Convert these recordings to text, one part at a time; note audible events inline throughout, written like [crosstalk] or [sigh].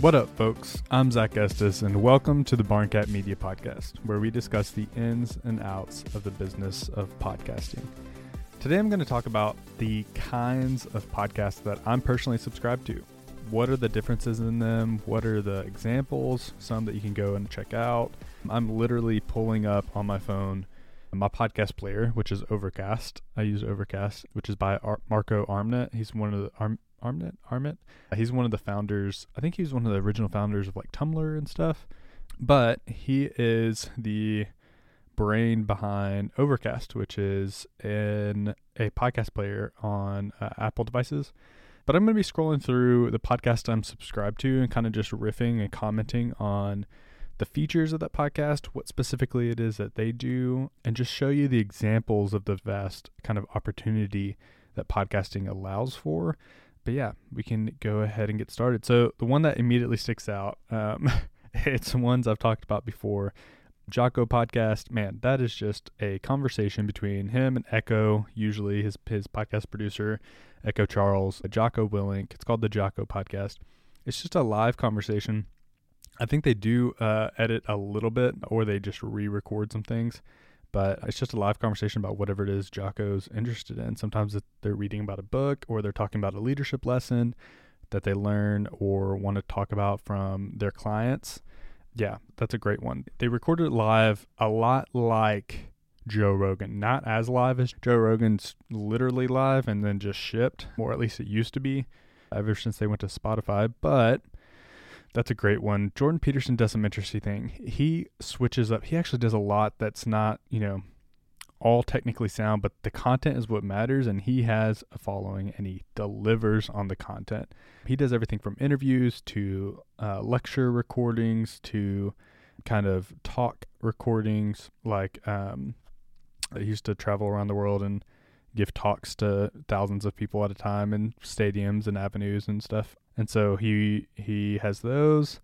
What up, folks? I'm Zach Estes, and welcome to the Barncat Media Podcast, where we discuss the ins and outs of the business of podcasting. Today, I'm going to talk about the kinds of podcasts that I'm personally subscribed to. What are the differences in them? What are the examples? Some that you can go and check out. I'm literally pulling up on my phone my podcast player, which is Overcast. I use Overcast, which is by Ar- Marco Arment. He's one of the Arm- Armnet Arment. He's one of the founders. I think he was one of the original founders of like Tumblr and stuff. But he is the brain behind Overcast, which is in a podcast player on uh, Apple devices. But I'm going to be scrolling through the podcast I'm subscribed to and kind of just riffing and commenting on the features of that podcast, what specifically it is that they do, and just show you the examples of the vast kind of opportunity that podcasting allows for. But yeah, we can go ahead and get started. So the one that immediately sticks out, um, [laughs] it's ones I've talked about before. Jocko podcast, man, that is just a conversation between him and Echo, usually his his podcast producer, Echo Charles, Jocko Willink. It's called the Jocko podcast. It's just a live conversation I think they do uh, edit a little bit, or they just re-record some things. But it's just a live conversation about whatever it is Jocko's interested in. Sometimes they're reading about a book, or they're talking about a leadership lesson that they learn or want to talk about from their clients. Yeah, that's a great one. They recorded it live, a lot like Joe Rogan. Not as live as Joe Rogan's literally live and then just shipped, or at least it used to be ever since they went to Spotify. But that's a great one. Jordan Peterson does some interesting thing. He switches up. He actually does a lot that's not, you know, all technically sound, but the content is what matters. And he has a following and he delivers on the content. He does everything from interviews to uh, lecture recordings to kind of talk recordings. Like, um, I used to travel around the world and give talks to thousands of people at a time in stadiums and avenues and stuff. And so he he has those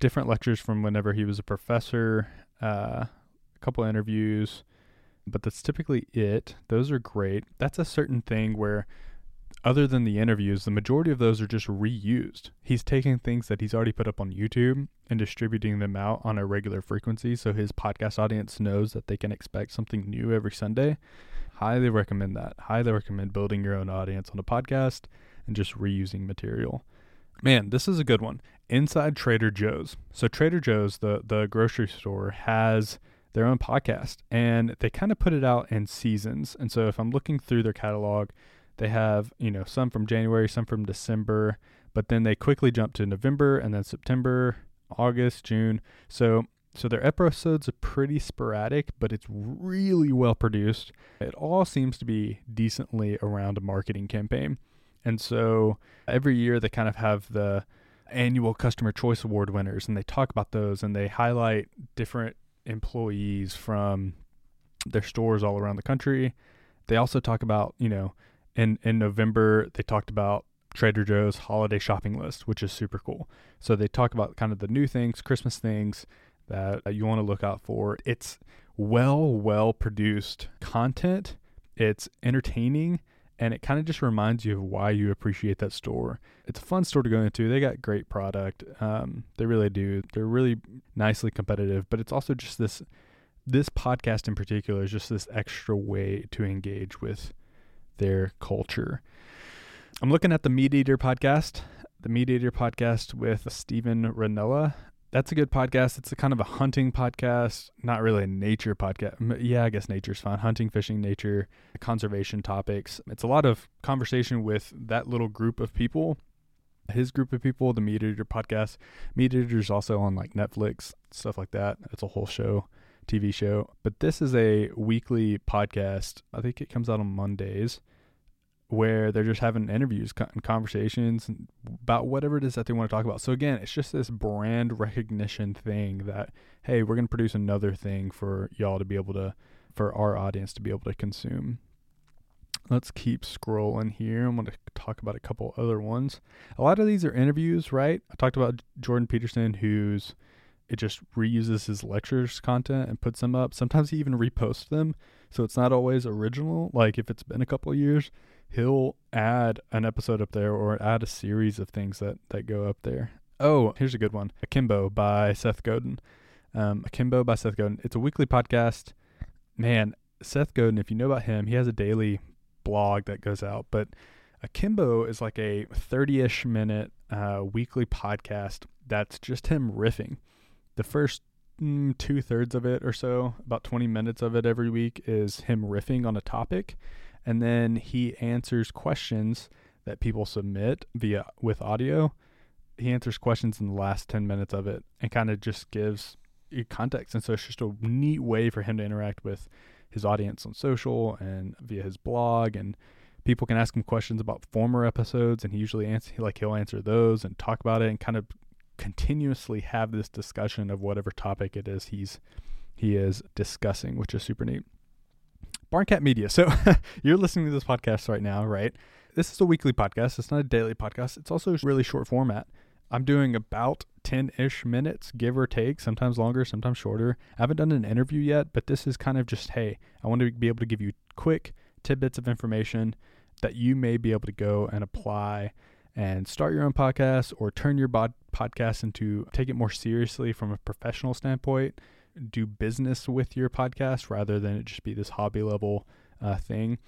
different lectures from whenever he was a professor, uh, a couple interviews, but that's typically it. Those are great. That's a certain thing where other than the interviews, the majority of those are just reused. He's taking things that he's already put up on YouTube and distributing them out on a regular frequency so his podcast audience knows that they can expect something new every Sunday. Highly recommend that. Highly recommend building your own audience on a podcast and just reusing material. Man, this is a good one. Inside Trader Joe's. So Trader Joe's, the the grocery store, has their own podcast, and they kind of put it out in seasons. And so if I'm looking through their catalog, they have you know some from January, some from December, but then they quickly jump to November and then September, August, June. So so their episodes are pretty sporadic, but it's really well produced. It all seems to be decently around a marketing campaign. And so every year they kind of have the annual customer choice award winners and they talk about those and they highlight different employees from their stores all around the country. They also talk about, you know, in in November they talked about Trader Joe's holiday shopping list, which is super cool. So they talk about kind of the new things, Christmas things that you want to look out for. It's well well produced content. It's entertaining and it kind of just reminds you of why you appreciate that store. It's a fun store to go into. They got great product. Um, they really do. They're really nicely competitive, but it's also just this this podcast in particular is just this extra way to engage with their culture. I'm looking at the Meat Eater podcast, the Meat Eater podcast with Steven Rinella that's a good podcast. It's a kind of a hunting podcast, not really a nature podcast. Yeah, I guess nature's fun. Hunting, fishing, nature, conservation topics. It's a lot of conversation with that little group of people. His group of people, the Meat Eater podcast. Meat Eater's also on like Netflix, stuff like that. It's a whole show, TV show. But this is a weekly podcast. I think it comes out on Mondays where they're just having interviews and conversations about whatever it is that they want to talk about. So again, it's just this brand recognition thing that hey, we're going to produce another thing for y'all to be able to for our audience to be able to consume. Let's keep scrolling here. I'm going to talk about a couple other ones. A lot of these are interviews, right? I talked about Jordan Peterson who's it just reuses his lectures content and puts them up. Sometimes he even reposts them. So it's not always original. Like if it's been a couple years, he'll add an episode up there or add a series of things that that go up there. Oh, here's a good one Akimbo by Seth Godin. Um, Akimbo by Seth Godin. It's a weekly podcast. Man, Seth Godin, if you know about him, he has a daily blog that goes out, but Akimbo is like a 30 ish minute uh, weekly podcast that's just him riffing. The first mm, two thirds of it or so, about 20 minutes of it every week, is him riffing on a topic. And then he answers questions that people submit via with audio he answers questions in the last 10 minutes of it and kind of just gives context. And so it's just a neat way for him to interact with his audience on social and via his blog and people can ask him questions about former episodes and he usually answer like he'll answer those and talk about it and kind of continuously have this discussion of whatever topic it is he's he is discussing, which is super neat. Barncat Media. So [laughs] you're listening to this podcast right now, right? This is a weekly podcast. It's not a daily podcast. It's also really short format. I'm doing about 10 ish minutes, give or take, sometimes longer, sometimes shorter. I haven't done an interview yet, but this is kind of just hey, I want to be able to give you quick tidbits of information that you may be able to go and apply and start your own podcast or turn your bod- podcast into take it more seriously from a professional standpoint, do business with your podcast rather than it just be this hobby level uh, thing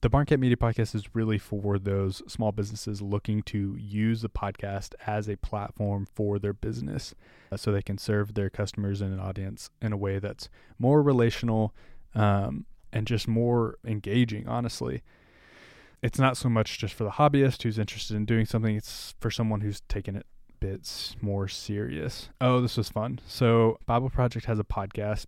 the Barncat Media Podcast is really for those small businesses looking to use the podcast as a platform for their business uh, so they can serve their customers and an audience in a way that's more relational um, and just more engaging, honestly. It's not so much just for the hobbyist who's interested in doing something, it's for someone who's taken it bits more serious. Oh, this was fun. So, Bible Project has a podcast.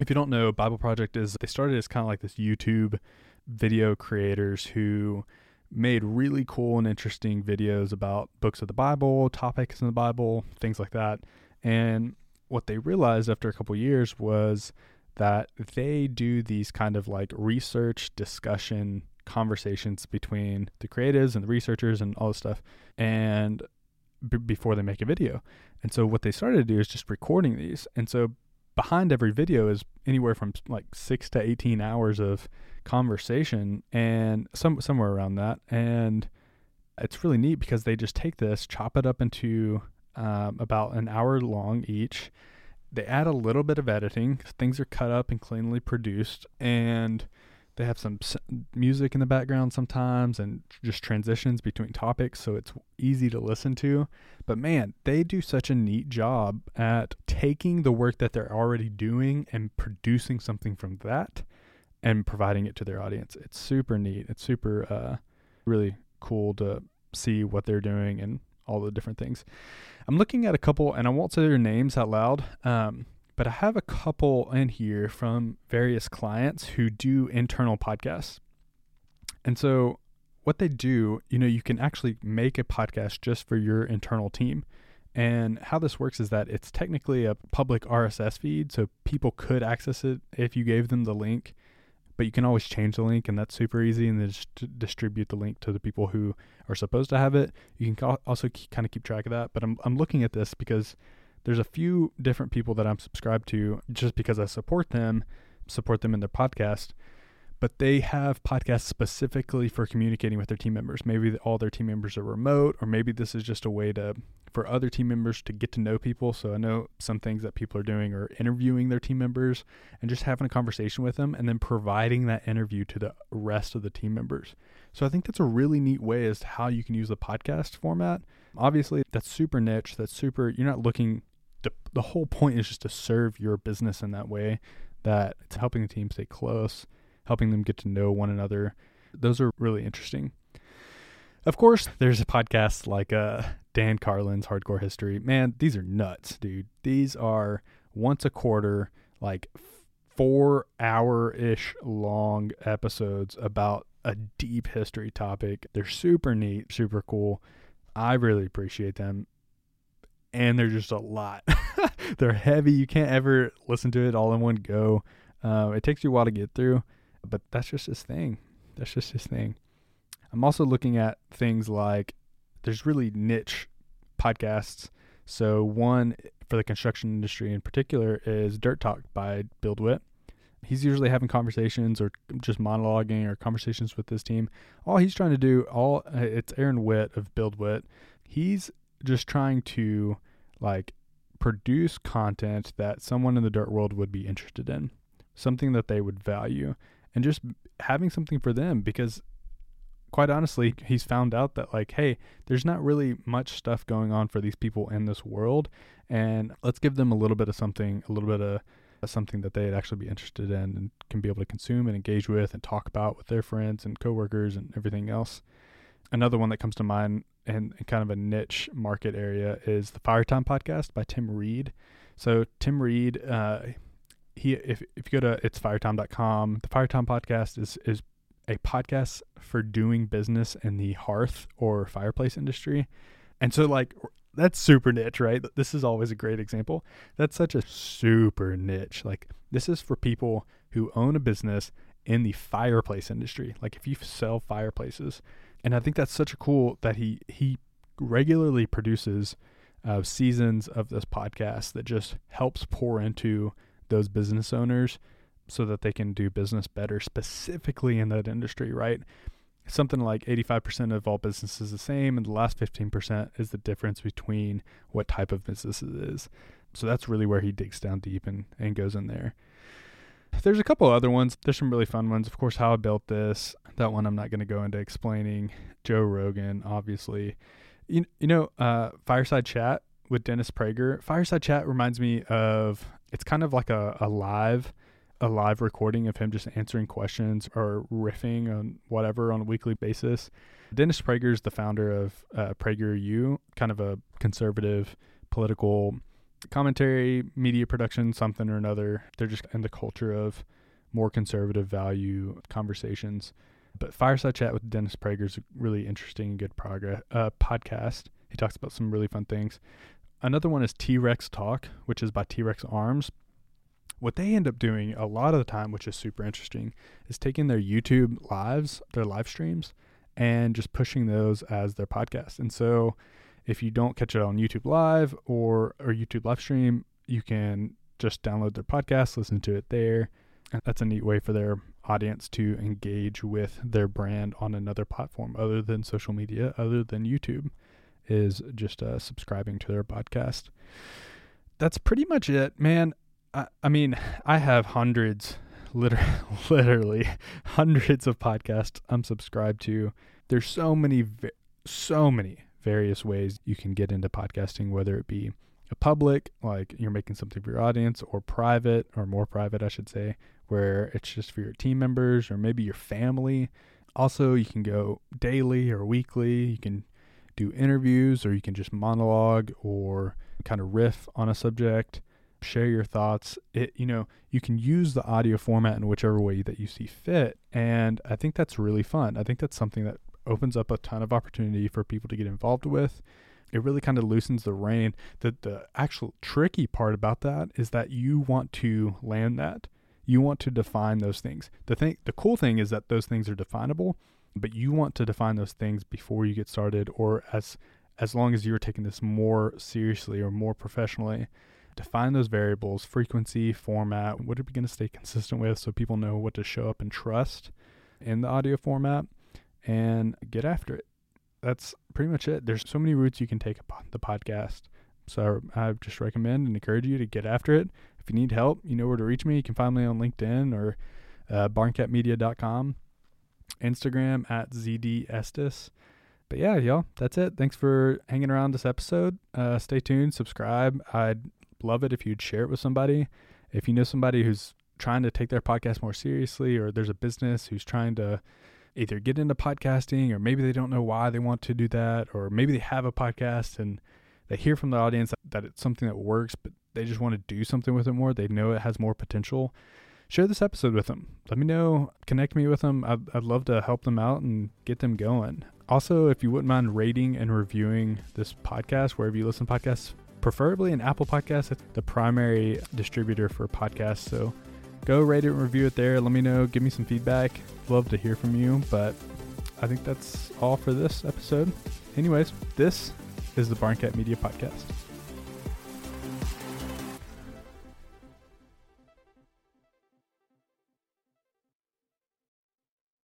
If you don't know, Bible Project is they started as kind of like this YouTube video creators who made really cool and interesting videos about books of the Bible, topics in the Bible, things like that. And what they realized after a couple years was that they do these kind of like research discussion conversations between the creatives and the researchers and all this stuff and b- before they make a video. And so what they started to do is just recording these. And so behind every video is anywhere from like 6 to 18 hours of conversation and some somewhere around that. And it's really neat because they just take this, chop it up into um, about an hour long each. They add a little bit of editing. Things are cut up and cleanly produced, and they have some music in the background sometimes and just transitions between topics, so it's easy to listen to. But man, they do such a neat job at taking the work that they're already doing and producing something from that and providing it to their audience. It's super neat. It's super uh, really cool to see what they're doing and all the different things. I'm looking at a couple, and I won't say their names out loud, um, but I have a couple in here from various clients who do internal podcasts. And so, what they do, you know, you can actually make a podcast just for your internal team. And how this works is that it's technically a public RSS feed, so people could access it if you gave them the link but you can always change the link and that's super easy and then just distribute the link to the people who are supposed to have it you can also kind of keep track of that but I'm, I'm looking at this because there's a few different people that i'm subscribed to just because i support them support them in their podcast but they have podcasts specifically for communicating with their team members. Maybe all their team members are remote, or maybe this is just a way to for other team members to get to know people. So I know some things that people are doing are interviewing their team members and just having a conversation with them, and then providing that interview to the rest of the team members. So I think that's a really neat way as to how you can use the podcast format. Obviously, that's super niche. That's super. You're not looking. The, the whole point is just to serve your business in that way. That it's helping the team stay close helping them get to know one another. Those are really interesting. Of course, there's a podcast like uh, Dan Carlin's Hardcore History. Man, these are nuts, dude. These are once a quarter, like four hour ish long episodes about a deep history topic. They're super neat, super cool. I really appreciate them. And they're just a lot. [laughs] they're heavy. You can't ever listen to it all in one go. Uh, it takes you a while to get through but that's just his thing. That's just his thing. I'm also looking at things like there's really niche podcasts. So one for the construction industry in particular is Dirt Talk by Build BuildWitt. He's usually having conversations or just monologuing or conversations with his team. All he's trying to do, all it's Aaron Witt of BuildWitt. He's just trying to like produce content that someone in the dirt world would be interested in, something that they would value, and just having something for them because quite honestly, he's found out that like, hey, there's not really much stuff going on for these people in this world, and let's give them a little bit of something, a little bit of uh, something that they'd actually be interested in and can be able to consume and engage with and talk about with their friends and coworkers and everything else. Another one that comes to mind in kind of a niche market area is the Fire Time podcast by Tim Reed. So Tim Reed, uh, he if if you go to it's firetime.com, the Fire Time podcast is is a podcast for doing business in the hearth or fireplace industry. And so like that's super niche, right? This is always a great example. That's such a super niche. Like this is for people who own a business in the fireplace industry. Like if you sell fireplaces, and I think that's such a cool that he he regularly produces uh, seasons of this podcast that just helps pour into those business owners so that they can do business better specifically in that industry, right? Something like 85% of all business is the same, and the last 15% is the difference between what type of business it is. So that's really where he digs down deep and, and goes in there. There's a couple other ones. There's some really fun ones. Of course, how I built this. That one I'm not going to go into explaining. Joe Rogan, obviously. You, you know, uh, Fireside Chat with Dennis Prager. Fireside Chat reminds me of, it's kind of like a, a live a live recording of him just answering questions or riffing on whatever on a weekly basis. Dennis Prager is the founder of uh, PragerU, kind of a conservative political commentary, media production, something or another. They're just in the culture of more conservative value conversations. But Fireside Chat with Dennis Prager is a really interesting and good progress uh, podcast. He talks about some really fun things. Another one is T Rex Talk, which is by T Rex Arms. What they end up doing a lot of the time, which is super interesting, is taking their YouTube lives, their live streams, and just pushing those as their podcast. And so if you don't catch it on YouTube Live or or YouTube live stream, you can just download their podcast, listen to it there. And that's a neat way for their audience to engage with their brand on another platform other than social media, other than YouTube, is just uh, subscribing to their podcast. That's pretty much it, man. I, I mean, I have hundreds, literally, [laughs] literally hundreds of podcasts I'm subscribed to. There's so many, so many various ways you can get into podcasting, whether it be a public, like you're making something for your audience, or private, or more private, I should say, where it's just for your team members or maybe your family. Also, you can go daily or weekly. You can do interviews, or you can just monologue or kind of riff on a subject share your thoughts. It you know, you can use the audio format in whichever way that you see fit. And I think that's really fun. I think that's something that opens up a ton of opportunity for people to get involved with. It really kind of loosens the rein. The the actual tricky part about that is that you want to land that. You want to define those things. The thing the cool thing is that those things are definable, but you want to define those things before you get started or as as long as you're taking this more seriously or more professionally define those variables frequency format what are we going to stay consistent with so people know what to show up and trust in the audio format and get after it that's pretty much it there's so many routes you can take upon the podcast so i just recommend and encourage you to get after it if you need help you know where to reach me you can find me on linkedin or uh, barncatmedia.com instagram at zdstis but yeah, y'all, that's it. Thanks for hanging around this episode. Uh, stay tuned, subscribe. I'd love it if you'd share it with somebody. If you know somebody who's trying to take their podcast more seriously, or there's a business who's trying to either get into podcasting, or maybe they don't know why they want to do that, or maybe they have a podcast and they hear from the audience that it's something that works, but they just want to do something with it more. They know it has more potential. Share this episode with them. Let me know. Connect me with them. I'd, I'd love to help them out and get them going. Also, if you wouldn't mind rating and reviewing this podcast wherever you listen to podcasts, preferably an Apple Podcast. It's the primary distributor for podcasts. So go rate it and review it there. Let me know. Give me some feedback. Love to hear from you. But I think that's all for this episode. Anyways, this is the Barncat Media Podcast.